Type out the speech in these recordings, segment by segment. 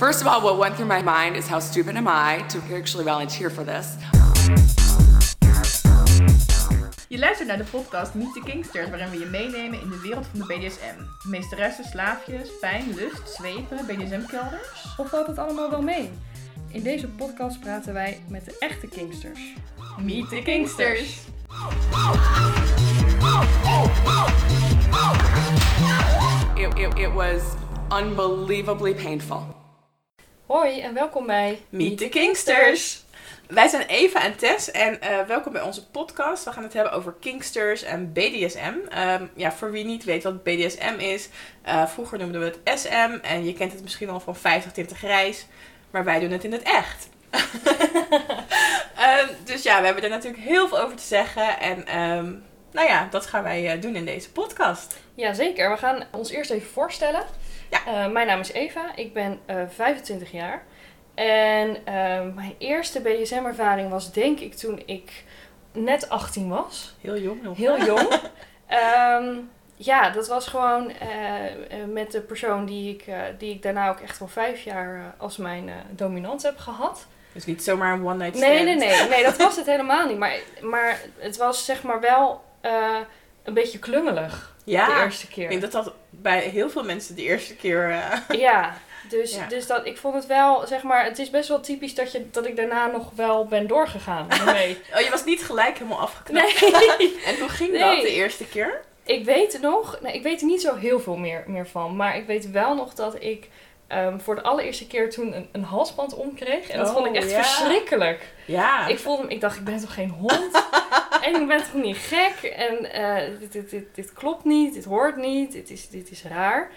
First of all, what went through my mind is how stupid am I to actually volunteer for this? Je luistert naar de podcast Meet the Kingsters, waarin we je meenemen in de wereld van de BDSM. Meesteressen, slaafjes, pijn, lust, zwepen, BDSM-kelders. Of valt het allemaal wel mee? In deze podcast praten wij met de echte Kingsters. Meet the Kingsters! It, it, it was unbelievably painful. Hoi en welkom bij Meet the Kingsters! Wij zijn Eva en Tess en eh, welkom bij onze podcast. We gaan het hebben over Kingsters en BDSM. Ehm, ja, voor wie niet weet wat BDSM is, eh, vroeger noemden we het SM en je kent het misschien al van 50 tinten grijs, maar wij doen het in het echt. Ehm, dus ja, we hebben er natuurlijk heel veel over te zeggen en ehm, nou ja, dat gaan wij eh, doen in deze podcast. Jazeker, we gaan ons eerst even voorstellen. Ja. Eh, mijn naam is Eva, ik ben eh, 25 jaar. En eh, mijn eerste BDSM-ervaring was denk ik toen ik net 18 was. Heel jong nog. Heel jong. Ehm, ja, dat was gewoon eh, met de persoon die ik, die ik daarna ook echt wel vijf jaar als mijn dominant heb gehad. Dus niet zomaar een one night stand. Nee, nee, nee, nee, dat was het helemaal niet. Maar, maar het was zeg maar wel een beetje klungelig Ja, de eerste ik keer. denk dat dat bij heel veel mensen de eerste keer... eh, Ja, dus, Ja. dus dat, ik vond het wel, zeg maar, het is best wel typisch dat, je, dat ik daarna nog wel ben doorgegaan. Nee. Oh, je was niet gelijk helemaal afgeknapt. nee. En hoe ging Nee. dat de eerste keer? Ik weet nog, nee, ik weet er niet zo heel veel meer, meer van, maar ik weet wel nog dat ik ehm, voor de allereerste keer toen een, een halsband omkreeg. En dat Oh, vond ik echt ja. verschrikkelijk. Ja. Ik voelde ik dacht, ik ben toch geen hond? en ik ben toch niet gek? En eh, dit, dit, dit, dit klopt niet, dit hoort niet, dit is, dit is raar.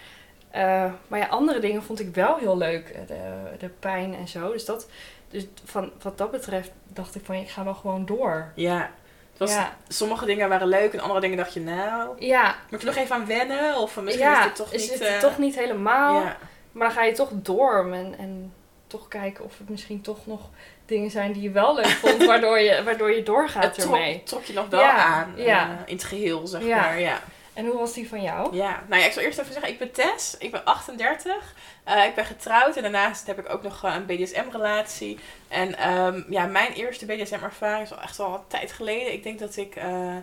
Eh, maar ja, andere dingen vond ik wel heel leuk. De, de pijn en zo. Dus, dat, dus van, wat dat betreft dacht ik van, ik ga wel gewoon door. Ja. Het was, Ja, Sommige dingen waren leuk en andere dingen dacht je, nou... ja, Moet je nog even aan wennen? Of misschien ja is dit toch is niet... het eh, toch niet helemaal. Ja. Maar dan ga je toch door en, en toch kijken of het misschien toch nog dingen zijn die je wel leuk vond, waardoor je, waardoor je doorgaat Het trok, ermee. trok je nog wel Ja, aan ja. eh, in het geheel, zeg Ja. maar. Ja. En hoe was die van jou? Ja, nou ja, ik zal eerst even zeggen, ik ben Tess, ik ben 38, Eh, ik ben getrouwd en daarnaast heb ik ook nog eh, een BDSM-relatie. En ehm, ja, mijn eerste BDSM-ervaring is al echt wel een tijd geleden. Ik denk dat ik eh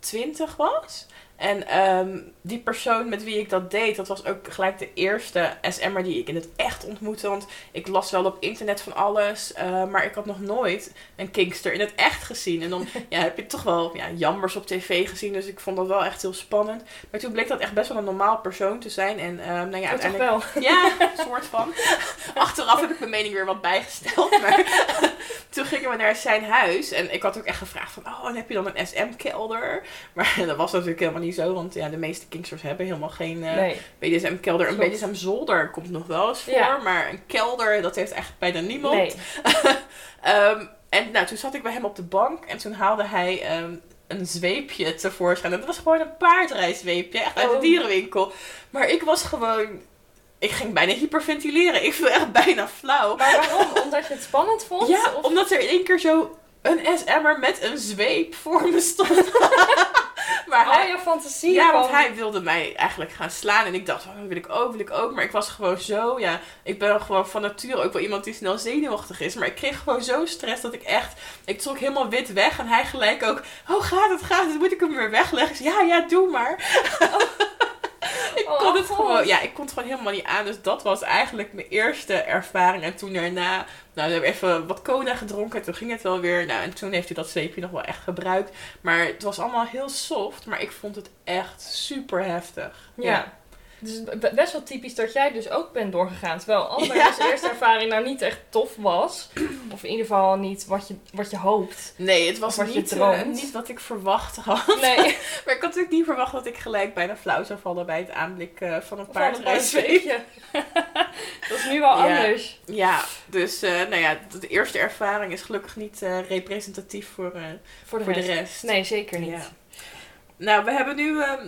20 was. En ehm, die persoon met wie ik dat deed, dat was ook gelijk de eerste SM'er die ik in het echt ontmoette. Want ik las wel op internet van alles, eh, maar ik had nog nooit een kinkster in het echt gezien. En dan ja, heb je toch wel ja, jammers op tv gezien, dus ik vond dat wel echt heel spannend. Maar toen bleek dat echt best wel een normaal persoon te zijn. En ehm, nou ja, toch uiteindelijk... wel. Ja, soort van. Achteraf heb ik mijn mening weer wat bijgesteld. Maar toen gingen we naar zijn huis. En ik had ook echt gevraagd van... Oh, en heb je dan een SM-kelder? Maar dat was natuurlijk helemaal niet zo. Want ja, de meeste Kingsters hebben helemaal geen eh, Nee. BDSM-kelder. Een. BDSM-zolder komt nog wel eens voor. Ja. Maar een kelder, dat heeft echt bijna niemand. Nee. Ehm, en nou, toen zat ik bij hem op de bank. En toen haalde hij... ehm, een zweepje tevoorschijn. En dat was gewoon een paardrijzweepje. Echt uit de Oh. dierenwinkel. Maar ik was gewoon... Ik ging bijna hyperventileren. Ik viel echt bijna flauw. Maar waarom? Omdat je het spannend vond? Ja, Of- omdat er in één keer zo een SM'er met een zweep voor me stond. maar Oh, hij, je fantasie. ja, want hij wilde mij eigenlijk gaan slaan. En ik dacht, oh, wil ik ook, wil ik ook. Maar ik was gewoon zo, ja... Ik ben gewoon van nature ook wel iemand die snel zenuwachtig is. Maar ik kreeg gewoon zo stress dat ik echt... Ik trok helemaal wit weg. En hij gelijk ook... Oh, gaat het, gaat het? Moet ik hem weer wegleggen? Ja, ja, doe maar. ik Oh, kon het gewoon... Ja, ik kon het gewoon helemaal niet aan. Dus dat was eigenlijk mijn eerste ervaring. En toen daarna... Nou, we hebben even wat cola gedronken. Toen ging het wel weer. Nou, en toen heeft hij dat zeepje nog wel echt gebruikt. Maar het was allemaal heel soft. Maar ik vond het echt super heftig. Ja. Dus best wel typisch dat jij dus ook bent doorgegaan. Terwijl allebei Ja. onze eerste ervaring nou niet echt tof was. Of in ieder geval niet wat je, wat je hoopt. Nee, het was wat niet, eh, niet wat ik verwacht had. Nee. Maar ik had natuurlijk niet verwacht dat ik gelijk bijna flauw zou vallen bij het aanblik eh, van een paardweepje. dat is nu wel Ja. anders. Ja, dus eh, nou ja, de eerste ervaring is gelukkig niet representatief voor, Voor de, voor de rest. Nee, zeker niet. Ja. Nou, we hebben nu ehm,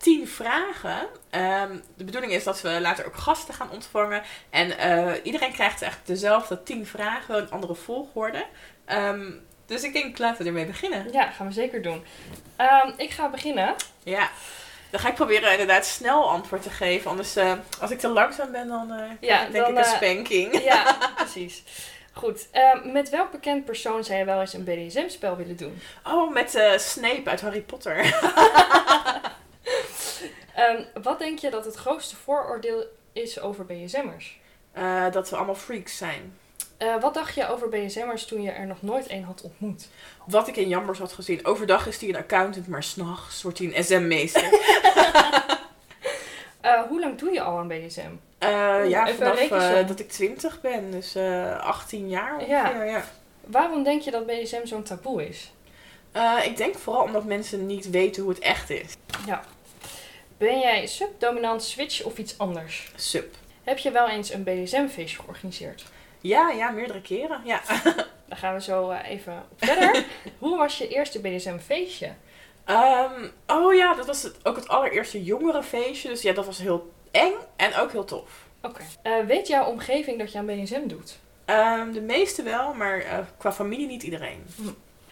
tien vragen. Ehm, de bedoeling is dat we later ook gasten gaan ontvangen. En eh, iedereen krijgt eigenlijk dezelfde tien vragen, een andere volgorde. Ehm, dus ik denk, laten we ermee beginnen. Ja, gaan we zeker doen. Ehm, ik ga beginnen. Ja, Dan ga ik proberen inderdaad snel antwoord te geven. Anders, eh, als ik te langzaam ben, dan eh, Ja, denk dan, ik een spanking. Ja, precies. Goed, met welk bekend persoon zou je wel eens een BDSM-spel willen doen? Oh, met eh, Snape uit Harry Potter. Ehm, wat denk je dat het grootste vooroordeel is over BDSM'ers? Eh, dat we allemaal freaks zijn. Eh, wat dacht je over BDSM'ers toen je er nog nooit een had ontmoet? Wat ik in Jambers had gezien. Overdag is hij een accountant, maar s'nachts wordt hij een SM-meester. Eh, hoe lang doe je al aan BDSM? Eh, ja, Even vanaf dat ik 20 ben. Dus eh 18 jaar ongeveer, Ja. ja. Waarom denk je dat BDSM zo'n taboe is? Ik denk vooral omdat mensen niet weten hoe het echt is. Ja. Ben jij subdominant, switch of iets anders? Sub. Heb je wel eens een BDSM-feestje georganiseerd? Ja, ja, meerdere keren. Ja. Daar gaan we zo eh, even op verder. Hoe was je eerste BDSM-feestje? Ehm, oh ja, dat was het, ook het allereerste jongerenfeestje. Dus ja, dat was heel eng en ook heel tof. Oké. Eh, weet jouw omgeving dat je aan BDSM doet? Ehm, de meeste wel, maar eh, qua familie niet iedereen.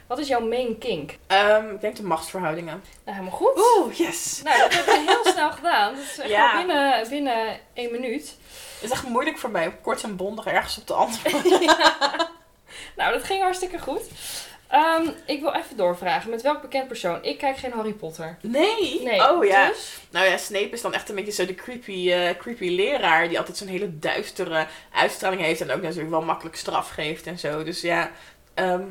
Wat is jouw main kink? Ehm, ik denk de machtsverhoudingen. Nou, helemaal goed. Oeh, yes! Nou, dat heb je heel snel gedaan. Dat is echt Ja. binnen, binnen één minuut. Het is echt moeilijk voor mij om kort en bondig ergens op te antwoorden. Nou, dat ging hartstikke goed. Ehm, ik wil even doorvragen. Met welk bekend persoon? Ik kijk geen Harry Potter. Nee? Nee. Oh ja. Dus? Nou ja, Snape is dan echt een beetje zo de creepy, eh, creepy leraar. Die altijd zo'n hele duistere uitstraling heeft. En ook natuurlijk wel makkelijk straf geeft en zo. Dus ja, ehm,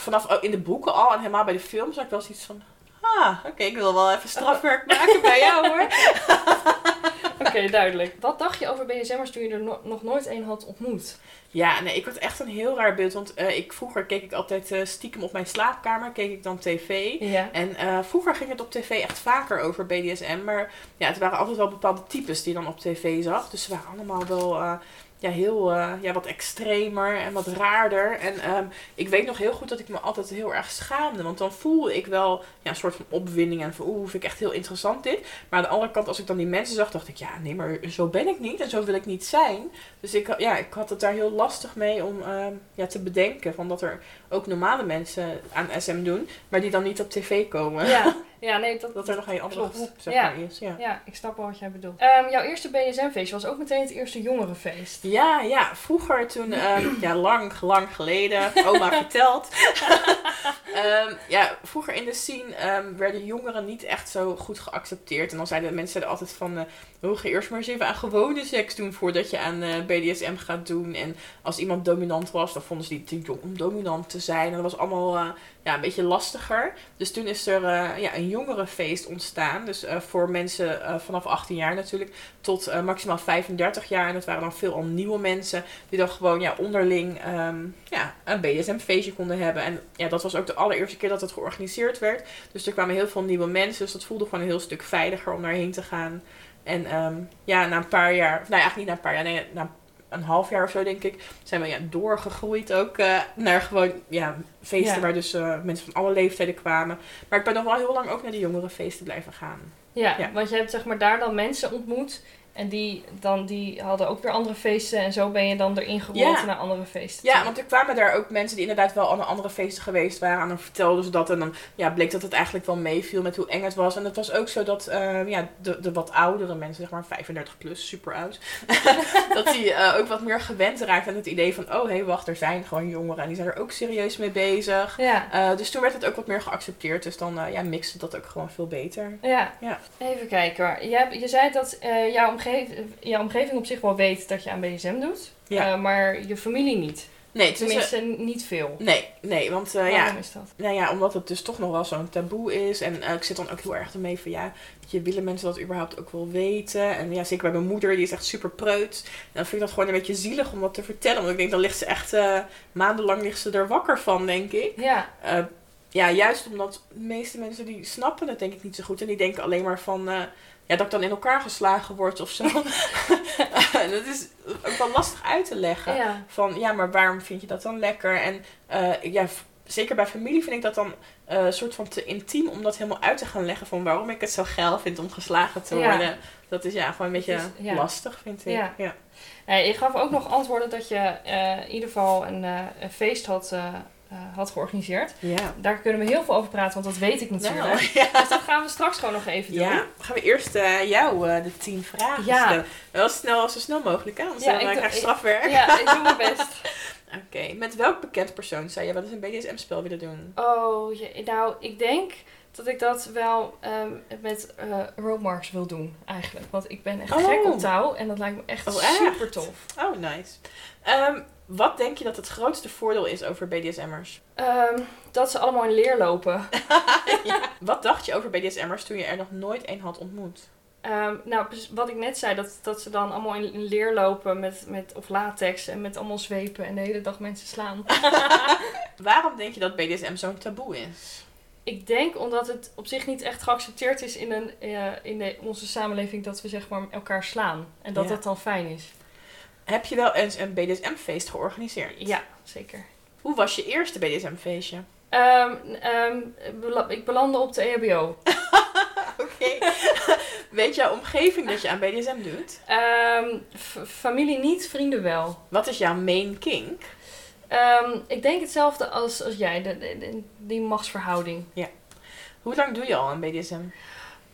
vanaf oh, in de boeken al en helemaal bij de films had ik wel zoiets van... Ah, oké, ik wil wel even strafwerk maken bij jou hoor. Oké, duidelijk. Wat dacht je over BDSM'ers toen je er no- nog nooit een had ontmoet? Ja, nee, ik had echt een heel raar beeld. Want eh, ik, vroeger keek ik altijd eh, stiekem op mijn slaapkamer, keek ik dan tv. Ja. En eh, vroeger ging het op tv echt vaker over BDSM. Maar ja, het waren altijd wel bepaalde types die je dan op tv zag. Dus ze waren allemaal wel ja, heel uh, ja, wat extremer en wat raarder. En um, ik weet nog heel goed dat ik me altijd heel erg schaamde. Want dan voelde ik wel ja, een soort van opwinding. En van oeh, vind ik echt heel interessant dit. Maar aan de andere kant, als ik dan die mensen zag, dacht ik... Ja, nee, maar zo ben ik niet. En zo wil ik niet zijn. Dus ik, ja, ik had het daar heel lastig mee om uh, ja, te bedenken. Van dat er ook normale mensen aan SM doen. Maar die dan niet op tv komen. Ja, ja nee, dat, dat er nog een andere groep zeg ja. maar, is. Ja. ja, ik snap wel wat jij bedoelt. Um, jouw eerste BDSM-feest was ook meteen het eerste jongerenfeest. Ja, ja. Vroeger toen, um, ja, lang, lang geleden, oma verteld. Um, ja, vroeger in de scene um, werden jongeren niet echt zo goed geaccepteerd. En dan zeiden mensen er altijd van, uh, oh, ga eerst maar eens even aan gewone seks doen voordat je aan uh, BDSM gaat doen. En als iemand dominant was, dan vonden ze die te jong om dominant te zijn. En dat was allemaal uh, ja, een beetje lastiger. Dus toen is er uh, ja, een jongerenfeest ontstaan. Dus uh, voor mensen uh, vanaf 18 jaar natuurlijk tot maximaal 35 jaar. En dat waren dan veelal nieuwe mensen die dan gewoon ja, onderling um, ja, een BDSM-feestje konden hebben. En ja, dat was ook de allereerste keer dat het georganiseerd werd. Dus er kwamen heel veel nieuwe mensen. Dus dat voelde gewoon een heel stuk veiliger om daarheen te gaan. En um, ja, na een paar jaar, nou eigenlijk niet na een paar jaar, nee, na een half jaar of zo, denk ik, zijn we ja, doorgegroeid ook uh, naar gewoon ja, feesten ja. waar dus uh, mensen van alle leeftijden kwamen. Maar ik ben nog wel heel lang ook naar de jongere feesten blijven gaan. Ja, ja, want je hebt zeg maar daar dan mensen ontmoet en die, dan, die hadden ook weer andere feesten en zo ben je dan erin gerold ja. naar andere feesten. Ja, want er kwamen daar ook mensen die inderdaad wel aan andere feesten geweest waren en dan vertelden ze dat en dan ja, bleek dat het eigenlijk wel meeviel met hoe eng het was. En het was ook zo dat uh, ja, de, de wat oudere mensen, zeg maar 35 plus, super oud, dat die uh, ook wat meer gewend raakten aan het idee van, oh hé hey, wacht, er zijn gewoon jongeren en die zijn er ook serieus mee bezig. Ja. Uh, dus toen werd het ook wat meer geaccepteerd, dus dan ja, mixte dat ook gewoon veel beter. Ja, ja. even kijken. Je, hebt, je zei dat jouw omgeving, jouw omgeving op zich wel weet dat je aan BDSM doet, ja. maar je familie niet. Nee, tenminste niet veel. Nee, nee, want uh, Waarom ja, is dat? Nou ja, omdat het dus toch nog wel zo'n taboe is. En uh, ik zit dan ook heel erg ermee van ja, je willen mensen dat überhaupt ook wel weten. En ja, zeker bij mijn moeder, die is echt super preut. En dan vind ik dat gewoon een beetje zielig om dat te vertellen. Want ik denk, dan ligt ze echt maandenlang ligt ze er wakker van, denk ik. Ja. ja, juist omdat de meeste mensen die snappen het denk ik niet zo goed. En die denken alleen maar van ja, dat ik dan in elkaar geslagen word of zo. en dat is ook wel lastig uit te leggen. Ja. Van ja, maar waarom vind je dat dan lekker? En uh, ja, zeker bij familie vind ik dat dan een uh, soort van te intiem om dat helemaal uit te gaan leggen. Van waarom ik het zo geil vind om geslagen te worden. Ja. Dat is ja, gewoon een beetje is, ja. lastig, vind ik. Ja. je gaf ook nog antwoorden dat je uh, in ieder geval een, een feest had eh, had georganiseerd. Ja. Daar kunnen we heel veel over praten, want dat weet ik natuurlijk. Nou, ja. Dus dat gaan we straks gewoon nog even doen. Ja, gaan we eerst eh, jou eh, de tien vragen Ja. stellen. Wel snel, zo snel mogelijk? Anders Ja, ik krijg strafwerk. Ja, ik doe mijn best. Oké, met welk bekend persoon zou je wel eens een BDSM-spel willen doen? Oh, je, nou, ik denk dat ik dat wel ehm, met eh Roadmarks wil doen, eigenlijk. Want ik ben echt Oh. gek op touw en dat lijkt me echt Oh, echt? super tof. Oh, nice. Ehm, wat denk je dat het grootste voordeel is over BDSM'ers? Ehm, dat ze allemaal in leer lopen. Wat dacht je over BDSM'ers toen je er nog nooit een had ontmoet? Ehm, nou, wat ik net zei, dat, dat ze dan allemaal in, in leer lopen met, met of latex en met allemaal zwepen en de hele dag mensen slaan. Waarom denk je dat BDSM zo'n taboe is? ik denk omdat het op zich niet echt geaccepteerd is in, een, eh, in de, onze samenleving dat we zeg maar elkaar slaan. En dat Ja. dat dan fijn is. Heb je wel eens een BDSM-feest georganiseerd? Ja, zeker. Hoe was je eerste BDSM-feestje? Ehm, ehm, ik belandde op de EHBO. Oké. Weet jouw omgeving dat je aan BDSM doet? Ehm, familie niet, vrienden wel. Wat is jouw main kink? Ik denk hetzelfde als, als jij, de, de- de- die machtsverhouding. Hoe lang doe je al aan BDSM?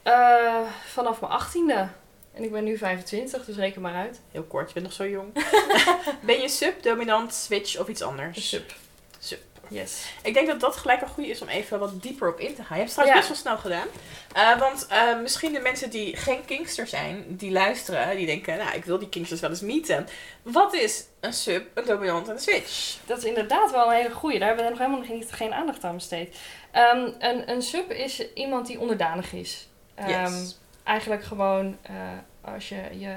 Eh, vanaf mijn achttiende. En ik ben nu 25, dus reken maar uit. Heel kort, je bent nog zo jong. ben je sub, dominant, switch of iets anders? Sub. Sub. Yes. Ik denk dat dat gelijk een goede is om even wat dieper op in te gaan. Je hebt het trouwens Ja. best wel snel gedaan. Eh, want eh, misschien de mensen die geen kinkster zijn, die luisteren, die denken, nou, ik wil die kinksters wel eens meeten. Wat is een sub, een dominant en een switch? Dat is inderdaad wel een hele goeie. Daar hebben we nog helemaal niet, geen aandacht aan besteed. Ehm, een, een sub is iemand die onderdanig is. Ehm, Yes. Eigenlijk gewoon, eh, als, je, je,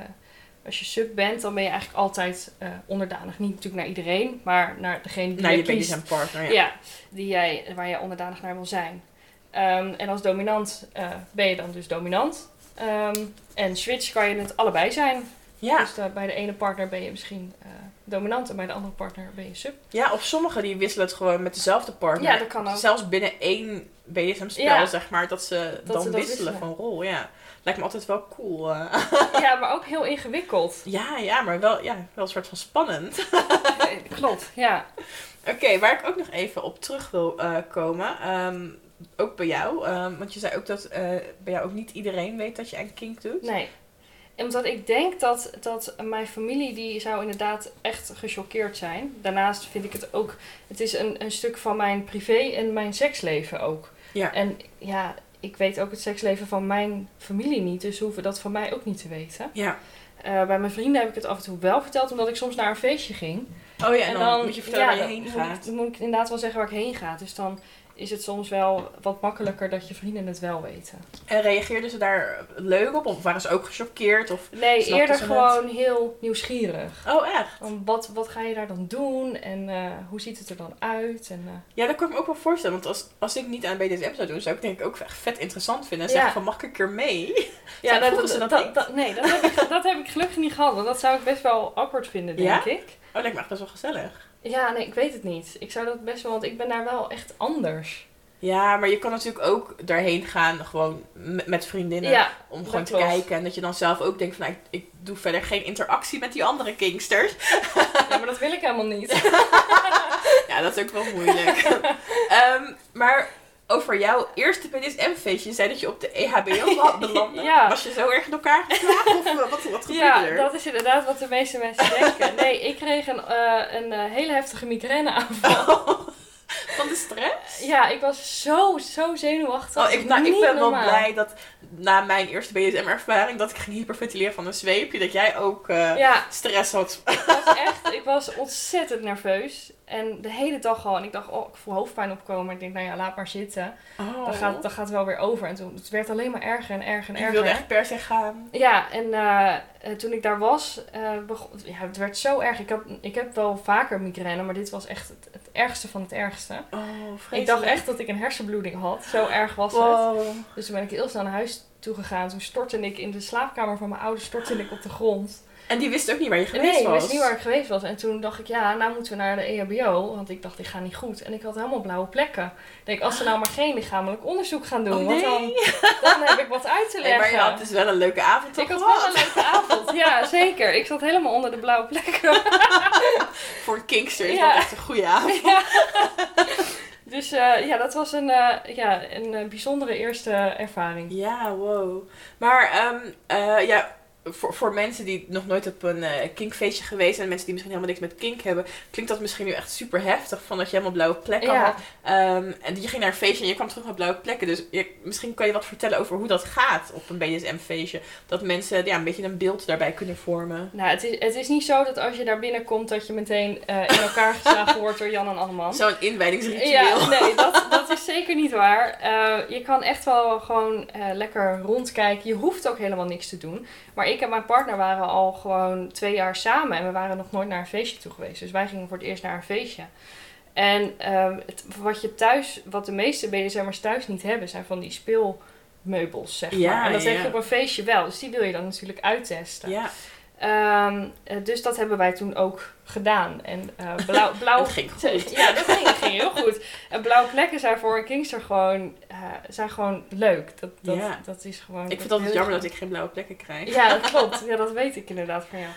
als je sub bent, dan ben je eigenlijk altijd eh, onderdanig. Niet natuurlijk naar iedereen, maar naar degene die Naar je je kiest. BDSM-partner, ja. Ja, die jij, waar je onderdanig naar wil zijn. Ehm, en als dominant eh, ben je dan dus dominant. Ehm, en switch kan je het allebei zijn. Ja. Dus bij de ene partner ben je misschien dominant en bij de andere partner ben je sub. ja, of sommigen die wisselen het gewoon met dezelfde partner. Ja, dat kan ook. Zelfs binnen één BDSM-spel, Ja. zeg maar, dat ze Dat dan ze dat wisselen, wisselen. van rol. Ja. Lijkt me altijd wel cool. eh. Ja, maar ook heel ingewikkeld. ja, ja, maar wel, ja, wel een soort van spannend. Eh, Klopt, ja. Oké, waar ik ook nog even op terug wil eh, komen. ehm, ook bij jou. ehm, want je zei ook dat eh, bij jou ook niet iedereen weet dat je aan kink doet. Nee. En Omdat ik denk dat, dat mijn familie, die zou inderdaad echt gechoqueerd zijn. Daarnaast vind ik het ook, het is een, een stuk van mijn privé en mijn seksleven ook. Ja. En ja, ik weet ook het seksleven van mijn familie niet, dus ze hoeven dat van mij ook niet te weten. Ja. Eh, bij mijn vrienden heb ik het af en toe wel verteld, omdat ik soms naar een feestje ging. Oh ja, en, dan, moet je vertellen ja, waar je dan heen moet gaat. ik- moet ik inderdaad wel zeggen waar ik heen ga. Dus dan is het soms wel wat makkelijker dat je vrienden het wel weten. En reageerden ze daar leuk op? Of waren ze ook gechoqueerd? Of... Nee, eerder het? gewoon heel nieuwsgierig. Oh, echt? Van wat, wat ga je daar dan doen en eh, hoe ziet het er dan uit? En, eh, Ja, dat kan ik me ook wel voorstellen. Want als, als ik niet aan BDSM zou doen, zou ik denk ik ook echt vet interessant vinden. En Ja. zeggen van, mag ik keer mee? ja, dat, dat, dat dat, nee, dat heb, ik, dat heb ik gelukkig niet gehad. Want dat zou ik best wel awkward vinden, denk Ja? ik. Oh, lijkt me echt best wel gezellig. Ja, nee, ik weet het niet. Ik zou dat best wel, want ik ben daar wel echt anders. Ja, maar je kan natuurlijk ook daarheen gaan, gewoon met vriendinnen. Ja, Om gewoon te klopt. kijken. En dat je dan zelf ook denkt van, nou, ik, ik doe verder geen interactie met die andere kinksters. ja, maar dat wil ik helemaal niet. Ja, dat is ook wel moeilijk. Ehm, maar over jouw eerste BDSM-feestje, je zei dat je op de EHBO belandde. Ja. Was je zo erg in elkaar geslagen? of eh, wat, wat gebeurde Ja, er? dat is inderdaad wat de meeste mensen denken. Nee, ik kreeg een, eh, een eh, hele heftige migraineaanval. Van de stress? Ja, ik was zo, zo zenuwachtig. Oh, ik, nou, ik ben wel blij dat na mijn eerste BDSM-ervaring dat ik ging hyperventileren van een zweepje, dat jij ook Ja, stress had. ik was echt, ik was ontzettend nerveus. En de hele dag gewoon, ik dacht, oh, ik voel hoofdpijn opkomen. Ik denk, nou ja, laat maar zitten. Oh. Dan gaat, dan gaat het wel weer over. En toen, het werd alleen maar erger en erger en je erger. wilde echt per se gaan. Ja, en eh, toen ik daar was, eh, begon, ja, het werd zo erg. Ik heb, ik heb wel vaker migraine, maar dit was echt het, het ergste van het ergste. Oh, Ik dacht echt dat ik een hersenbloeding had. Zo erg was het. Dus toen ben ik heel snel naar huis toe gegaan. Toen stortte ik in de slaapkamer van mijn ouders stortte ik op de grond. En die wist ook niet waar je geweest nee, ik was. wist niet waar ik geweest was. En toen dacht ik, ja, nou moeten we naar de EHBO. Want ik dacht, ik ga niet goed. En ik had helemaal blauwe plekken. Ik denk, als ze nou maar geen lichamelijk onderzoek gaan doen. Oh, Want dan, nee. dan heb ik wat uit te Nee, leggen. maar je had dus wel een leuke avond toch ik had wel een leuke avond. Ja, zeker. Ik zat helemaal onder de blauwe plekken. Voor een kinkster is Ja. dat echt een goede avond. Ja. Dus eh, ja, dat was een, eh, ja, een eh, bijzondere eerste ervaring. Ja, wow. Maar ehm, eh, ja, voor, voor mensen die nog nooit op een eh, kinkfeestje geweest zijn, en mensen die misschien helemaal niks met kink hebben, klinkt dat misschien nu echt super heftig van dat je helemaal blauwe plekken Ja. had. Ehm, en je ging naar een feestje en je kwam terug met blauwe plekken. Dus je, misschien kan je wat vertellen over hoe dat gaat op een BDSM-feestje. Dat mensen ja, een beetje een beeld daarbij kunnen vormen. Nou, het is, het is niet zo dat als je daar binnenkomt dat je meteen eh, in elkaar geslagen wordt door Jan en Alleman. Zo'n inwijdingsritueel. Ja, nee, dat, dat is zeker niet waar. Eh, je kan echt wel gewoon lekker rondkijken. Je hoeft ook helemaal niks te doen. Maar ik en mijn partner waren al gewoon twee jaar samen en we waren nog nooit naar een feestje toe geweest. Dus wij gingen voor het eerst naar een feestje. En ehm, het, wat je thuis, wat de meeste BDSM'ers thuis niet hebben, zijn van die speelmeubels, zeg maar. Ja, en dat ja. heb je op een feestje wel. Dus die wil je dan natuurlijk uittesten. Ja, Ehm, eh, dus dat hebben wij toen ook gedaan. En eh, blauw, blauw, Het ging goed. Ja, dat ging, ging heel goed. En blauwe plekken zijn voor een Kingster gewoon, eh, zijn gewoon leuk. Dat, dat, Ja. dat is gewoon... ik vind het altijd jammer dat ik geen blauwe plekken krijg. Ja, dat klopt. Ja, dat weet ik inderdaad van jou.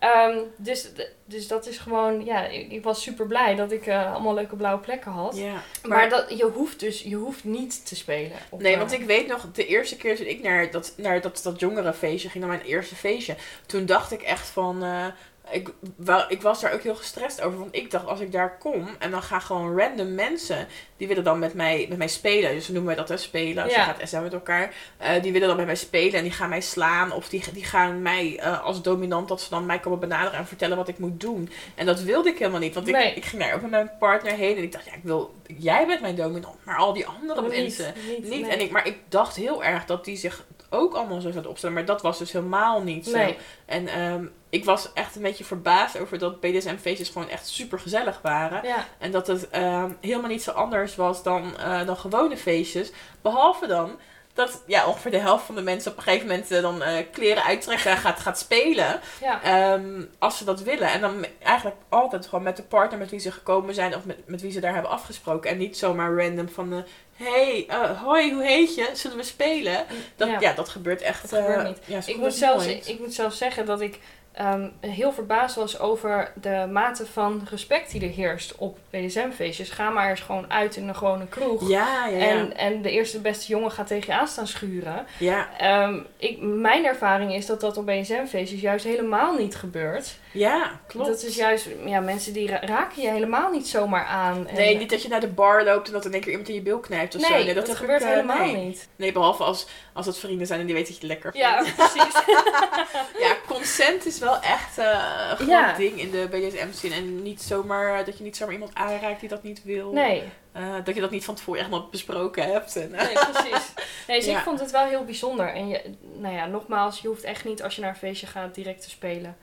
Ehm, dus, dus dat is gewoon... Ja, ik, ik was super blij dat ik eh, allemaal leuke blauwe plekken had. Ja. Maar, dat, je hoeft dus je hoeft niet te spelen. op, Nee, eh, want ik weet nog, de eerste keer toen ik naar dat, naar dat, dat jongere feestje ging, naar mijn eerste feestje, toen dacht ik echt van. eh, ik, wou- ik was daar ook heel gestrest over. Want ik dacht, als ik daar kom en dan gaan gewoon random mensen. Die willen dan met mij, met mij spelen. Dus noemen wij dat hè, spelen. Als Ja. je gaat SM met elkaar. eh, die willen dan met mij spelen en die gaan mij slaan. Of die, die gaan mij eh, als dominant, dat ze dan mij komen benaderen en vertellen wat ik moet doen. En dat wilde ik helemaal niet. Want ik, Nee. ik ging daar ook met mijn partner heen. En ik dacht, ja, ik wil, jij bent mijn dominant. Maar al die andere mensen. Niet, Niet, nee. en ik, maar ik dacht heel erg dat die zich ook allemaal zo zouden opstellen. Maar dat was dus helemaal niet zo. Nee. En ehm, ik was echt een beetje verbaasd over dat BDSM-feestjes gewoon echt super gezellig waren. Ja, En dat het ehm, helemaal niet zo anders was dan, eh, dan gewone feestjes. Behalve dan dat ja, ongeveer de helft van de mensen op een gegeven moment eh, dan eh, kleren uittrekken en gaat, gaat spelen. ja. Ehm, als ze dat willen. En dan eigenlijk altijd gewoon met de partner met wie ze gekomen zijn of met, met wie ze daar hebben afgesproken. En niet zomaar random van, eh, hey, hoi, hoe heet je? Zullen we spelen? Dat, ja. Ja. dat gebeurt echt Dat gebeurt niet. ja, Ik moet, zelfs, nooit. ik moet zelfs zeggen dat ik ehm, heel verbaasd was over de mate van respect die er heerst op BDSM-feestjes. Ga maar eens gewoon uit in een gewone kroeg. Ja, ja, ja. En, en de eerste beste jongen gaat tegen je aan staan schuren. ja, Ehm, ik, mijn ervaring is dat dat op BDSM-feestjes juist helemaal niet gebeurt. Ja, klopt. Dat is juist, ja, mensen die ra- raken je helemaal niet zomaar aan. En- Nee, niet dat je naar de bar loopt en dat in één keer iemand in je bil knijpt of Nee, zo. Nee, dat, gebeurt ik, eh, helemaal nee. niet. Nee, behalve als, als het vrienden zijn en die weten dat je het lekker Ja, vindt. precies. Ja, consent is wel echt eh, een groot Ja. ding in de BDSM-zin. En niet zomaar, dat je niet zomaar iemand aanraakt die dat niet wil. Nee, Eh, dat je dat niet van tevoren echt wel besproken hebt. En, eh, nee, precies. Nee, dus Ja. ik vond het wel heel bijzonder. En je, nou ja, nogmaals, je hoeft echt niet als je naar een feestje gaat direct te spelen.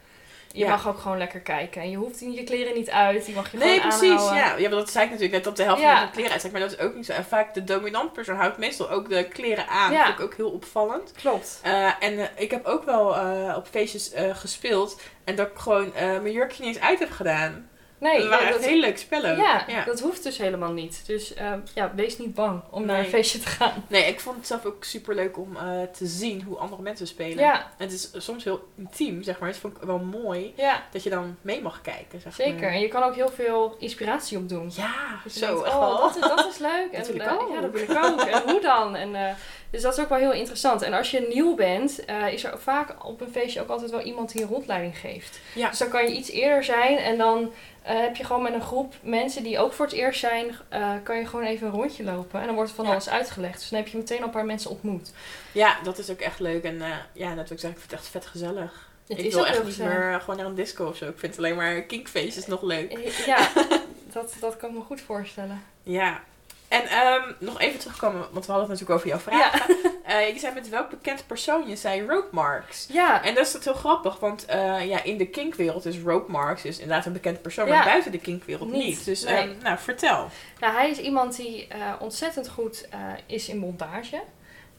Je Ja. mag ook gewoon lekker kijken. En je hoeft je kleren niet uit. Die mag je Nee, gewoon precies. aanhouden. Ja. ja, maar dat zei ik natuurlijk net dat de helft Ja. van de kleren uittrekt. Maar dat is ook niet zo. En vaak de dominant persoon houdt meestal ook de kleren aan. Ja. Dat vind ik ook heel opvallend. Klopt. Eh, en eh, ik heb ook wel eh, op feestjes gespeeld. En dat ik gewoon mijn jurkje niet eens uit heb gedaan. Nee, dat waren dat, heel leuk spellen. ja, ja. dat hoeft dus helemaal niet. Dus eh, ja, wees niet bang om naar een feestje te gaan. Nee, ik vond het zelf ook super leuk om eh, te zien hoe andere mensen spelen. Ja, het is soms heel intiem, zeg maar. Het vond ik wel mooi ja, dat je dan mee mag kijken. Zeg zeker. Maar. En je kan ook heel veel inspiratie opdoen. Ja, Dus zo. denkt, oh, dat is, dat is leuk. Dat en, wil ik eh, ook. Ja, dat wil ik ook. En hoe dan? En, eh, dus dat is ook wel heel interessant. En als je nieuw bent, is er vaak op een feestje ook altijd wel iemand die een rondleiding geeft. Ja. Dus dan kan je iets eerder zijn en dan eh, heb je gewoon met een groep mensen die ook voor het eerst zijn, eh, kan je gewoon even een rondje lopen. En dan wordt van Ja. alles uitgelegd. Dus dan heb je meteen al een paar mensen ontmoet. Ja, dat is ook echt leuk. En eh, ja, net wat ik zeg, ik vind het echt vet gezellig. Het ik is wil echt niet gezellig. meer gewoon naar een disco of zo. Ik vind alleen maar kinkfeestjes nog leuk. Ja, dat, dat kan ik me goed voorstellen. Ja. En ehm, nog even terugkomen, want we hadden het natuurlijk over jouw vraag. Eh, je zei met welk bekend persoon? Je zei rope marks. Ja, En dat is dat heel grappig, want eh, ja, in de kinkwereld is rope marks is inderdaad een bekend persoon, Ja. maar buiten de kinkwereld Niet, niet. Dus nee. ehm, nou, vertel. Nou, hij is iemand die eh, ontzettend goed is in bondage.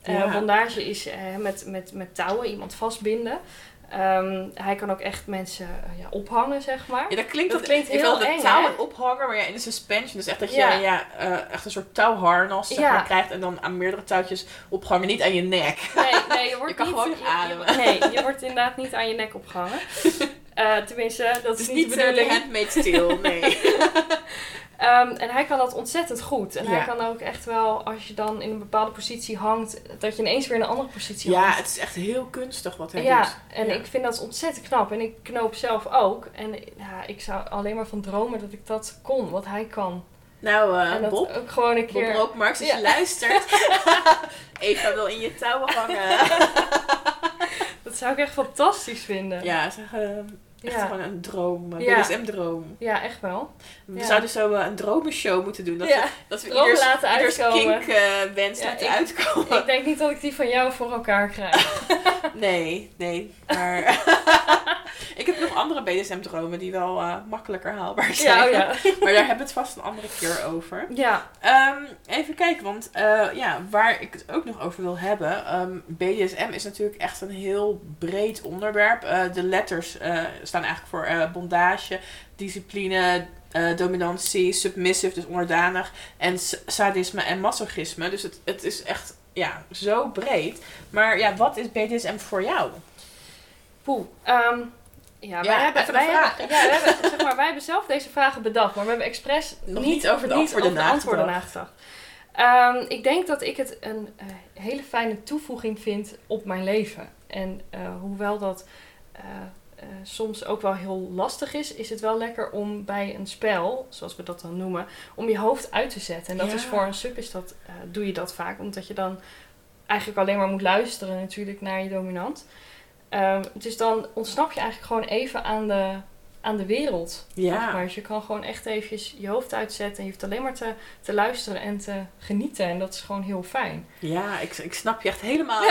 Ja. Bondage is met, met, met touwen iemand vastbinden. Ehm, hij kan ook echt mensen eh, ja, ophangen, zeg maar. Ja, dat klinkt, Dat klinkt ik wil heel de eng, touw en ophangen, maar ja, in de suspension. Dus echt dat je Ja. eh, echt een soort touwharnas zeg Ja. maar, krijgt en dan aan meerdere touwtjes ophangen, niet aan je nek. Nee, nee, je wordt Je kan niet, gewoon je- je- ademen. nee, je wordt inderdaad niet aan je nek opgehangen. Eh, tenminste, dat is is niet niet de de bedoeling. handmade steel, nee. Ehm, en hij kan dat ontzettend goed. En Ja. hij kan ook echt wel, als je dan in een bepaalde positie hangt, dat je ineens weer in een andere positie Ja, hangt. het is echt heel kunstig wat hij ja, doet. en Ja. ik vind dat ontzettend knap. En ik knoop zelf ook. En ja, ik zou alleen maar van dromen dat ik dat kon, wat hij kan. Nou, en dat Bob, ook gewoon een Bob keer... Rookmarks, als Ja. je luistert. Eva wil in je touwen hangen. Dat zou ik echt fantastisch vinden. ja, is echt, eh, Ja. gewoon een droom. Een Ja. BDSM-droom. Ja, echt wel. We Ja. zouden zo eh, een dromenshow moeten doen. Dat Ja, we, dat we ieders, laten ieders uitkomen. kink-wens Ja, laten ik- uitkomen. Ik denk niet dat ik die van jou voor elkaar krijg. Nee, nee. Maar ik heb nog andere BDSM-dromen die wel eh, makkelijker haalbaar zijn. Ja, oh ja. Maar daar hebben we het vast een andere keer over. Ja, Ehm, even kijken, want eh, ja, waar ik het ook nog over wil hebben. ehm, BDSM is natuurlijk echt een heel breed onderwerp. Eh, de letters staan eigenlijk voor bondage, discipline, dominantie, submissive, dus onderdanig. En sadisme en masochisme. Dus het, het is echt ja, zo breed. Maar ja, wat is BDSM voor jou? poeh. Ehm, ja, wij Ja, hebben, de wij hebben, ja, wij hebben, zeg maar, wij hebben zelf deze vragen bedacht, maar we hebben expres niet, niet over de antwoorden antwoorden nagedacht. Ehm, ik denk dat ik het een eh, hele fijne toevoeging vind op mijn leven. En eh, hoewel dat eh, soms ook wel heel lastig is, is het wel lekker om bij een spel, zoals we dat dan noemen, om je hoofd uit te zetten. En dat Ja. is voor een sub is dat, doe je dat vaak, omdat je dan eigenlijk alleen maar moet luisteren natuurlijk naar je dominant. Ehm, dus dan ontsnap je eigenlijk gewoon even aan de, aan de wereld. Ja. Maar dus je kan gewoon echt eventjes je hoofd uitzetten. En je hoeft alleen maar te, te luisteren en te genieten. En dat is gewoon heel fijn. Ja, ik, ik snap je echt helemaal.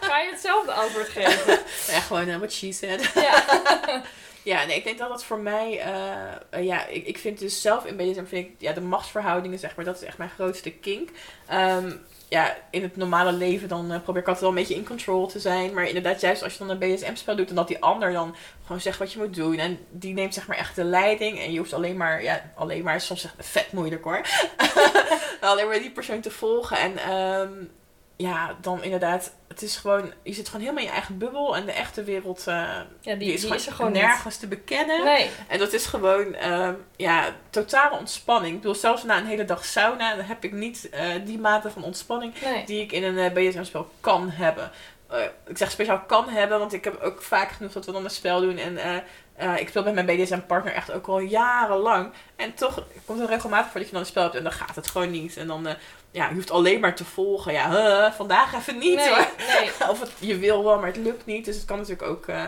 Ga je hetzelfde antwoord geven? Ja, gewoon what she said. ja. Ja, nee, ik denk dat dat voor mij, eh, ja, ik, ik vind dus zelf in BDSM, vind ik, ja, de machtsverhoudingen, zeg maar, dat is echt mijn grootste kink. Ehm, ja, in het normale leven dan eh, probeer ik altijd wel een beetje in control te zijn. Maar inderdaad, juist als je dan een BDSM-spel doet en dat die ander dan gewoon zegt wat je moet doen. En die neemt zeg maar echt de leiding. En je hoeft alleen maar, ja, alleen maar, soms echt vet moeilijk hoor. alleen maar die persoon te volgen. En ehm, ja, dan inderdaad, het is gewoon, je zit gewoon helemaal in je eigen bubbel. En de echte wereld, eh, ja, die, die, is, die gewoon is er gewoon nergens te bekennen. Nee. En dat is gewoon, ehm, ja, totale ontspanning. Ik bedoel, zelfs na een hele dag sauna, dan heb ik niet eh, die mate van ontspanning nee. die ik in een eh, BDSM-spel kan hebben. Ik zeg speciaal kan hebben, want ik heb ook vaak genoeg dat we dan een spel doen. En ik speel met mijn BDSM-partner echt ook al jarenlang. En toch komt het regelmatig voor dat je dan een spel hebt en dan gaat het gewoon niet. En dan, ja, je hoeft alleen maar te volgen. Ja, huh, vandaag even niet nee. hoor. nee. Of het, je wil wel, maar het lukt niet. Dus het kan natuurlijk ook eh,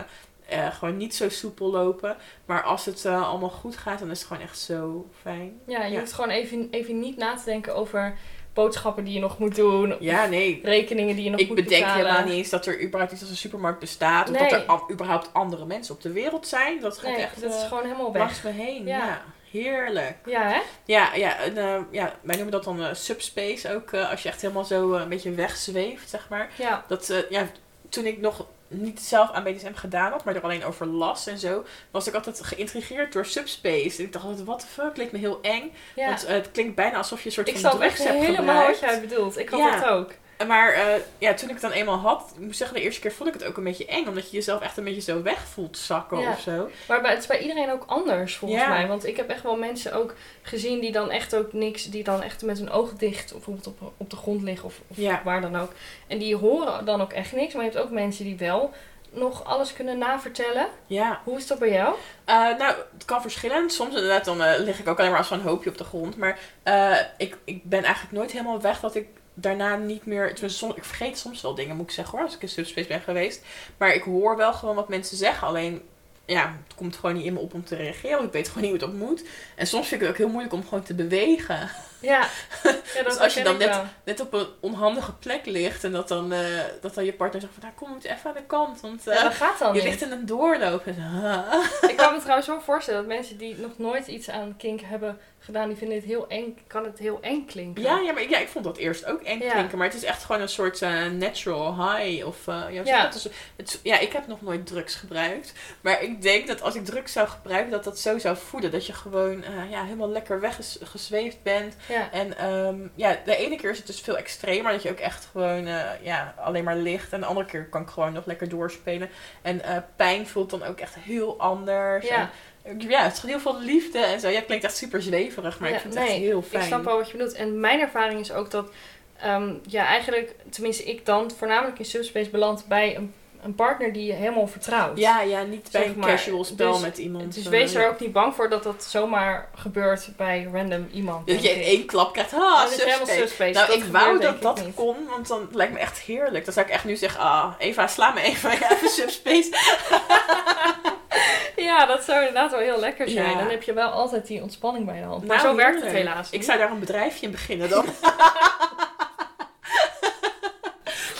eh, gewoon niet zo soepel lopen. Maar als het eh, allemaal goed gaat, dan is het gewoon echt zo fijn. Ja, je Ja. hoeft gewoon even, even niet na te denken over boodschappen die je nog moet doen. Ja, nee. Rekeningen die je nog Ik moet bedenk betalen. helemaal niet eens dat er überhaupt iets als een supermarkt bestaat. Of Nee. dat er überhaupt andere mensen op de wereld zijn. Dat gaat Nee, echt dat is gewoon helemaal weg. langs me heen. Ja. Ja. Heerlijk. Ja, hè? Ja, ja, en, eh, ja, wij noemen dat dan eh, subspace ook. eh, als je echt helemaal zo een beetje wegzweeft, zeg maar. Ja. Dat, ja, toen ik nog niet zelf aan BDSM gedaan had, maar er alleen over las en zo, was ik altijd geïntrigeerd door subspace. En ik dacht altijd, what the fuck, leek me heel eng. ja. Want het klinkt bijna alsof je een soort ik van snap echt drugs hebt helemaal gebruikt. wat jij bedoelt. Ik had Ja. dat ook. Maar eh, ja, toen ik het dan eenmaal had, ik moet zeggen, de eerste keer vond ik het ook een beetje eng. Omdat je jezelf echt een beetje zo weg voelt zakken Ja. of zo. Maar het is bij iedereen ook anders, volgens Ja. mij. Want ik heb echt wel mensen ook gezien die dan echt ook niks... die dan echt met hun ogen dicht bijvoorbeeld op, op de grond liggen of, of Ja. waar dan ook. En die horen dan ook echt niks. Maar je hebt ook mensen die wel nog alles kunnen navertellen. Ja. Hoe is dat bij jou? Eh, nou, het kan verschillen. Soms inderdaad, dan eh, lig ik ook alleen maar als zo'n hoopje op de grond. Maar ik, ik ben eigenlijk nooit helemaal weg dat ik daarna niet meer... soms, ik vergeet soms wel dingen, moet ik zeggen hoor, als ik in subspace ben geweest. Maar ik hoor wel gewoon wat mensen zeggen. Alleen, ja, het komt gewoon niet in me op om te reageren. Ik weet gewoon niet hoe het op moet. En soms vind ik het ook heel moeilijk om gewoon te bewegen. Ja, ja dat Dus als je dan net- wel. Net op een onhandige plek ligt. En dat dan, eh, dat dan je partner zegt van, nou kom, even aan de kant. Want eh, Ja, dat gaat dan je niet. ligt in een doorloop. En. Ik kan me trouwens zo voorstellen dat mensen die nog nooit iets aan kink hebben gedaan, die vinden het heel eng, kan het heel eng klinken. Ja, ja, maar ik- ja, ik vond dat eerst ook eng Ja. klinken. Maar het is echt gewoon een soort eh, natural high. Of, eh, ja, Ja. dat? Dus het, ja, ik heb nog nooit drugs gebruikt. Maar ik denk dat als ik drugs zou gebruiken, dat dat zo zou voeden. Dat je gewoon eh, ja, helemaal lekker weggezweefd bent. Ja. En ehm, ja, de ene keer is het dus veel extremer. Dat je ook echt gewoon eh, ja, alleen maar ligt. En de andere keer kan ik gewoon nog lekker doorspelen. En eh, pijn voelt dan ook echt heel anders. Ja. En ja, het is gewoon heel veel liefde en zo. Ja, het klinkt echt super zweverig, maar Ja, ik vind het echt heel fijn. Ik snap wel wat je bedoelt. En mijn ervaring is ook dat, ehm, ja, eigenlijk, tenminste ik dan, voornamelijk in Subspace beland bij een, een partner die je helemaal vertrouwt. Ja, ja, niet bij een casual spel dus- met iemand. Dus eh, wees er ja. ook niet bang voor dat dat zomaar gebeurt bij random iemand. Dat je in één klap krijgt, Ja, ah, dat is helemaal subspace. Subspace. Nou, Dat ik wou dat ik dat niet. kon, want dan lijkt me echt heerlijk. Dan zou ik echt nu zeggen, ah, Eva, sla me even, even subspace. Ja, dat zou inderdaad wel heel lekker zijn. Ja. Dan heb je wel altijd die ontspanning bij de hand. Maar Nou, zo werkt het helaas Ik zou daar een bedrijfje in beginnen dan.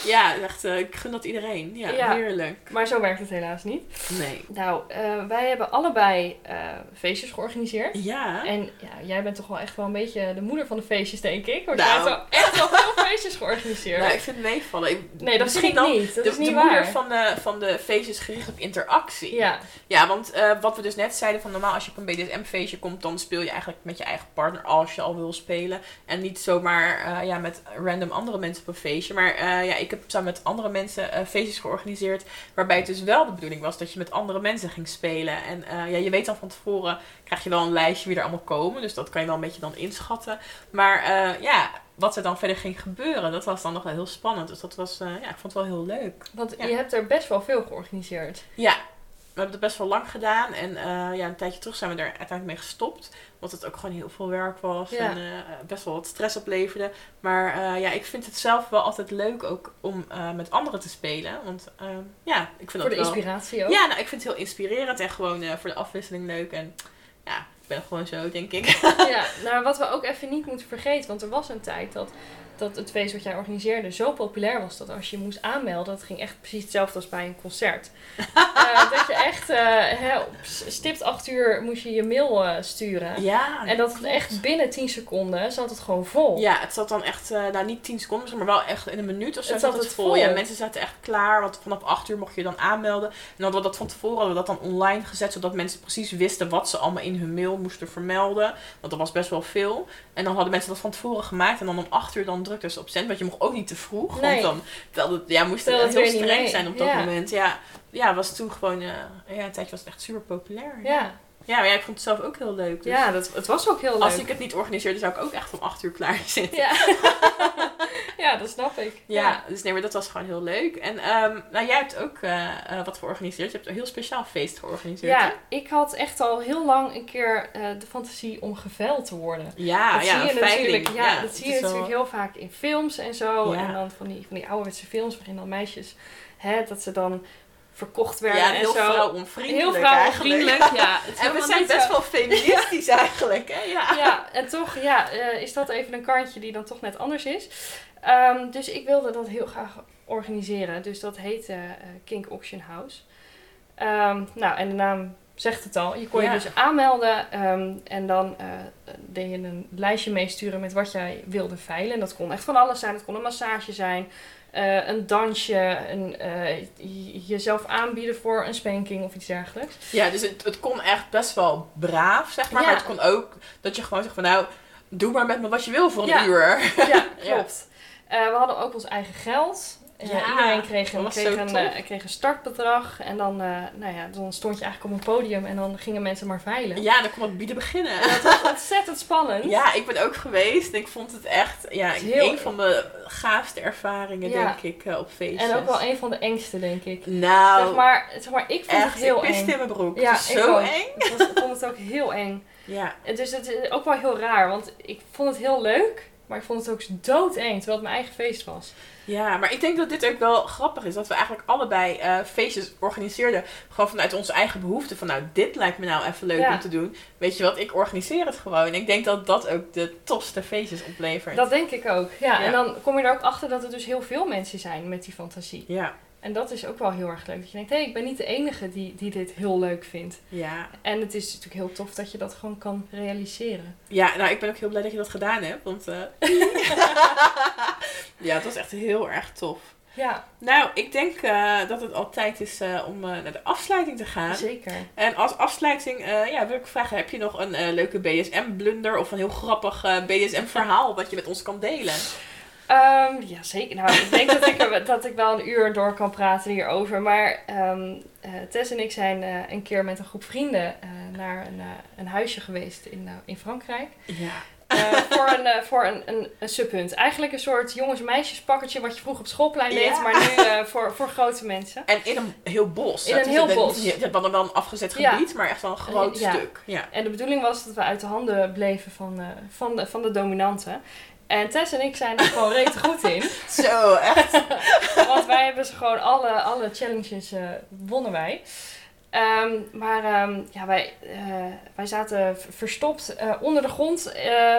ja, echt, eh, ik gun dat iedereen. Ja, Ja. heerlijk. Maar zo werkt het helaas niet. Nee. Nou, eh, wij hebben allebei eh, feestjes georganiseerd. Ja. En ja, jij bent toch wel echt wel een beetje de moeder van de feestjes, denk ik. Want Nou. jij hebt wel echt wel veel feestjes georganiseerd. Nou, ik vind het meevallen. Ik, nee, dat misschien ik dan niet. Dat de, is niet de waar. moeder van de, van de feestjes gericht op interactie. Ja, Ja, want wat we dus net zeiden, van normaal als je op een BDSM-feestje komt, dan speel je eigenlijk met je eigen partner als je al wil spelen. En niet zomaar ja, met random andere mensen op een feestje. Maar ja, ik heb samen met andere mensen eh, feestjes georganiseerd, waarbij het dus wel de bedoeling was dat je met andere mensen ging spelen. En eh, ja, je weet dan van tevoren, krijg je wel een lijstje wie er allemaal komen, dus dat kan je wel een beetje dan inschatten. Maar eh, ja, wat er dan verder ging gebeuren, dat was dan nog wel heel spannend. Dus dat was, ja, ik vond het wel heel leuk. want Ja. je hebt er best wel veel georganiseerd. Ja, we hebben het best wel lang gedaan. En eh, ja, een tijdje terug zijn we er uiteindelijk mee gestopt. Want het ook gewoon heel veel werk was. Ja. En eh, best wel wat stress opleverde. Maar eh, ja, ik vind het zelf wel altijd leuk ook om met anderen te spelen. Want eh, ja, ik vind Voor dat de wel... inspiratie ook. Ja, nou, ik vind het heel inspirerend. En gewoon voor de afwisseling leuk. En ja, ik ben gewoon zo, denk ik. Ja, nou wat we ook even niet moeten vergeten, want er was een tijd dat, dat het feest wat jij organiseerde zo populair was dat als je moest aanmelden, dat ging echt precies hetzelfde als bij een concert. Eh, dat je echt eh, hè, op stipt acht uur moest je je mail eh, sturen. Ja, En dat klopt. echt binnen 10 seconden zat het gewoon vol. Ja, het zat dan echt, nou niet 10 seconden, maar wel echt in een minuut of zo Het zat zat het vol. vol. Ja, mensen zaten echt klaar, want vanaf 8 uur mocht je dan aanmelden. En dan hadden we dat van tevoren hadden we dat dan online gezet, zodat mensen precies wisten wat ze allemaal in hun mail moesten vermelden. Want dat was best wel veel. En dan hadden mensen dat van tevoren gemaakt en dan om 8 uur dan ze op zend, want je mocht ook niet te vroeg. Nee. Want dan het, ja, moest het heel streng zijn op dat Ja. moment. Ja, ja, was toen gewoon, eh, ja, een tijdje was het echt super populair. Ja, ja, maar ja, ik vond het zelf ook heel leuk. Dus ja dat, het was ook heel leuk. als ik het niet organiseerde, zou ik ook echt om 8 uur klaar zitten. Ja. ja, dat snap ik. Ja, dus nee, maar dat was gewoon heel leuk. En ehm, nou, jij hebt ook eh, wat georganiseerd. Je hebt een heel speciaal feest georganiseerd. Ja, hè? ik had echt al heel lang een keer eh, de fantasie om geveld te worden. ja, dat ja, zie je natuurlijk, ja, dat zie je natuurlijk heel vaak in films en zo. Ja. En dan van die, van die ouderwetse films waarin dan meisjes, hè, dat ze dan verkocht werden Ja, en heel zo. vrouwonvriendelijk heel vrouwenvriendelijk, eigenlijk. ja. Het is En we zijn best zo- wel feministisch eigenlijk, hè? Ja. Ja, en toch ja, eh, is dat even een kantje die dan toch net anders is. Ehm, dus ik wilde dat heel graag organiseren. Dus dat heette eh, Kink Auction House. Ehm, nou, en de naam zegt het al. Je kon Ja. je dus aanmelden ehm, en dan eh, deed je een lijstje meesturen met wat jij wilde veilen. En dat kon echt van alles zijn. Het kon een massage zijn, eh, een dansje, een, eh, jezelf aanbieden voor een spanking of iets dergelijks. Ja, dus het, het kon echt best wel braaf, zeg maar. Ja. Maar het kon ook dat je gewoon zegt van nou, doe maar met me wat je wil voor een Ja. uur. Ja, klopt. Eh, we hadden ook ons eigen geld. Ja, iedereen kreeg een, kreeg, eh, kreeg een startbedrag. En dan, eh, nou ja, dan stond je eigenlijk op een podium en dan gingen mensen maar veilen. Ja, dan kon het bieden beginnen. En dat was ontzettend spannend. Ja, ik ben ook geweest. En ik vond het echt ja, Het is heel- een van de gaafste ervaringen, Ja. denk ik, eh, op feestjes. En ook wel een van de engste, denk ik. Nou, Zeg maar, zeg maar, ik vond echt, het heel ik piste eng. in mijn broek. Ja, het zo ook. eng. Het was- ik vond het ook heel eng. Ja. Dus het is ook wel heel raar, want ik vond het heel leuk. Maar ik vond het ook doodeng, terwijl het mijn eigen feest was. Ja, maar ik denk dat dit ook wel grappig is. Dat we eigenlijk allebei eh, feestjes organiseerden. Gewoon vanuit onze eigen behoefte. Van nou, dit lijkt me nou even leuk Ja. om te doen. Weet je wat, ik organiseer het gewoon. En ik denk dat dat ook de tofste feestjes oplevert. Dat denk ik ook. Ja, Ja. en dan kom je er ook achter dat er dus heel veel mensen zijn met die fantasie. Ja, En dat is ook wel heel erg leuk. Dat je denkt, hé, hey, ik ben niet de enige die, die dit heel leuk vindt. ja. En het is natuurlijk heel tof dat je dat gewoon kan realiseren. Ja, nou, ik ben ook heel blij dat je dat gedaan hebt. Want eh, ja, het was echt heel erg tof. Ja, Nou, ik denk eh, dat het al tijd is eh, om naar de afsluiting te gaan. zeker. En als afsluiting ja, wil ik vragen, heb je nog een leuke BDSM-blunder of een heel grappig BDSM-verhaal wat je met ons kan delen? Ehm, ja, zeker. Nou, ik denk dat ik, er- dat ik wel een uur door kan praten hierover. Maar ehm, eh, Tess en ik zijn eh, een keer met een groep vrienden eh, naar een, een huisje geweest in, in Frankrijk. Ja. Voor een, voor een, een, een subhunt. Eigenlijk een soort jongens-meisjes-pakketje wat je vroeger op het schoolplein deed. Ja. Maar nu voor, voor grote mensen. En in een heel bos. In Het een heel niet- bos. Je hebt dan wel een afgezet Ja. gebied, maar echt wel een groot Ja. stuk. Ja. En de bedoeling was dat we uit de handen bleven van, van, de, van de dominanten. En Tess en ik zijn er gewoon rete goed in. Zo, echt. Want wij hebben ze gewoon alle, alle challenges eh, wonnen wij. Ehm, maar ehm, ja, wij, eh, wij zaten verstopt eh, onder de grond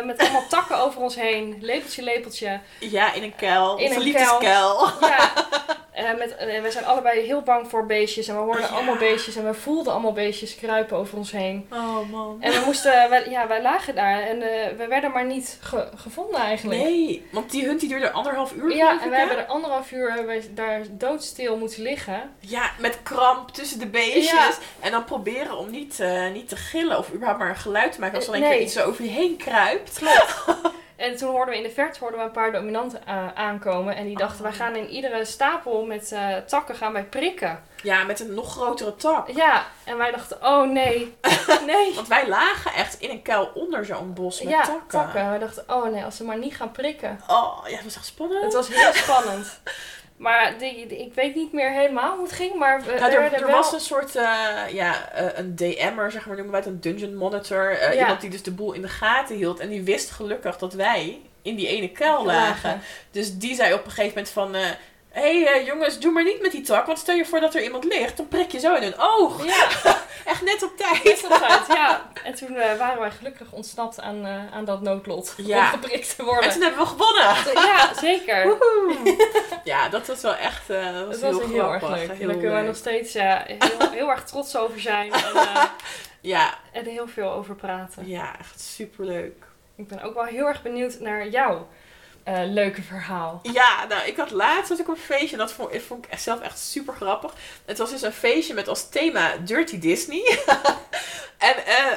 met allemaal takken over ons heen. Lepeltje, lepeltje. Ja, in een kuil. In een liefdeskuil. Ja, eh, met, eh, we zijn allebei heel bang voor beestjes. En we hoorden Ja. allemaal beestjes en we voelden allemaal beestjes kruipen over ons heen. Oh man. En we moesten, ja, wij lagen daar en eh, we werden maar niet ge- gevonden eigenlijk. Nee, want die hunt die duurde anderhalf uur. Ja, en we hebben er anderhalf uur hebben daar doodstil moeten liggen. Ja, met kramp tussen de beestjes. Ja. En dan proberen om niet, niet te gillen of überhaupt maar een geluid te maken als er Eh, een keer nee. iets zo over je heen kruipt. Klopt. En toen hoorden we in de verte hoorden we een paar dominanten eh, aankomen. En die dachten, Oh. wij gaan in iedere stapel met eh, takken gaan wij prikken. Ja, met een nog grotere tak. Ja, en wij dachten, oh nee, nee. Want wij lagen echt in een kuil onder zo'n bos met ja, takken. takken. We dachten, oh nee, als ze maar niet gaan prikken. Oh, ja, dat was echt spannend. Het was heel spannend. Maar die, die- ik weet niet meer helemaal hoe het ging, maar we, Nou, er er, er wel... was een soort, eh, ja, eh, een DM'er, zeg maar, noemen wij het, een dungeon monitor. Ja. Iemand die dus de boel in de gaten hield. En die wist gelukkig dat wij in die ene kuil lagen. Dus die zei op een gegeven moment van... Hé hey, eh, jongens, doe maar niet met die tak, want stel je voor dat er iemand ligt, dan prik je zo in hun oog. Ja, Echt net op tijd. net op tijd, ja. En toen eh, waren wij gelukkig ontsnapt aan, eh, aan dat noodlot Ja. om geprikt te En worden. toen hebben we gewonnen. Ja, zeker. Woehoe. Ja, dat was wel echt dat was Dat was heel, erg leuk. Heel Daar kunnen we nog steeds heel, heel erg trots over zijn. En, Ja, en heel veel over praten. ja, echt superleuk. Ik ben ook wel heel erg benieuwd naar jouw eh, leuke verhaal. Ja, nou, ik had laatst was ik op een feestje en dat vond, ik vond ik zelf echt super grappig. Het was dus een feestje met als thema Dirty Disney. en eh,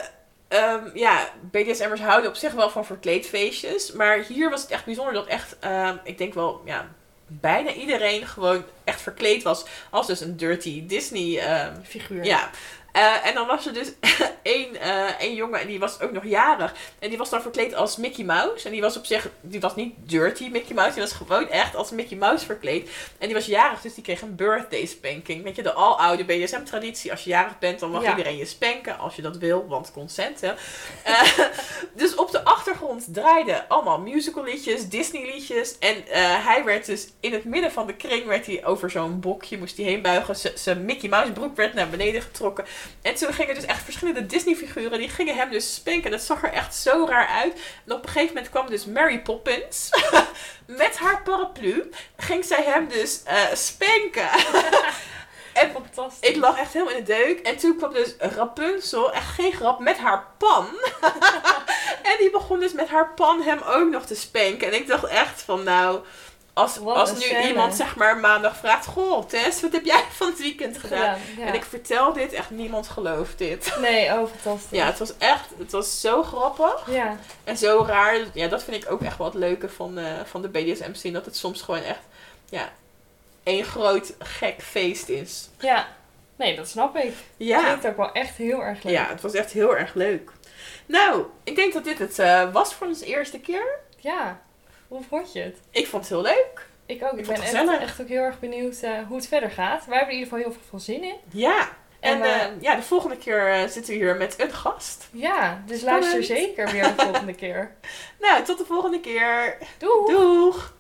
ehm, ja, BDSM'ers houden op zich wel van verkleedfeestjes. Maar hier was het echt bijzonder dat echt, ehm, ik denk wel, ja, bijna iedereen gewoon echt verkleed was als dus een Dirty Disney ehm, Figuur. ja. Eh, en dan was er dus één, eh, één jongen en die was ook nog jarig. En die was dan verkleed als Mickey Mouse. En die was op zich, die was niet dirty Mickey Mouse. Die was gewoon echt als Mickey Mouse verkleed. En die was jarig, dus die kreeg een birthday spanking. Weet je, de aloude BDSM-traditie. Als je jarig bent, dan mag Ja. iedereen je spanken. Als je dat wil, want consent, hè. Eh, dus op de achtergrond draaiden allemaal musical liedjes, Disney liedjes. En hij werd dus in het midden van de kring, werd hij over zo'n bokje, moest hij heen buigen. Zijn Mickey Mouse broek werd naar beneden getrokken. En toen gingen dus echt verschillende Disney figuren, die gingen hem dus spanken. Dat zag er echt zo raar uit. En op een gegeven moment kwam dus Mary Poppins met haar paraplu. Ging zij hem dus eh spanken. en Fantastisch. ik lag echt helemaal in de deuk. En toen kwam dus Rapunzel, echt geen grap, met haar pan. en die begon dus met haar pan hem ook nog te spanken. En ik dacht echt van nou, als, Wat als nu scène. iemand zeg maar maandag vraagt... Goh Tess, wat heb jij van het weekend gedaan? Ja. En ik vertel dit, echt niemand gelooft dit. Nee, oh fantastisch. Ja, het was echt, het was zo grappig. Ja. En zo raar. Ja, dat vind ik ook echt wel het leuke van, eh, van de BDSM scene. Dat het soms gewoon echt, ja, één groot gek feest is. Ja. Nee, dat snap ik. Ja. Klinkt ook wel echt heel erg leuk. Ja, het was echt heel erg leuk. Nou, ik denk dat dit het eh, was voor onze eerste keer. Ja. Hoe vond je het? Ik vond het heel leuk. Ik ook. Ik, Ik ben echt, ook heel erg benieuwd eh, hoe het verder gaat. Wij hebben in ieder geval heel veel zin in. Ja. En, En, eh, eh, ja, de volgende keer zitten we hier met een gast. Ja, dus Spannend. luister zeker weer de volgende keer. Nou, tot de volgende keer. Doei! Doeg!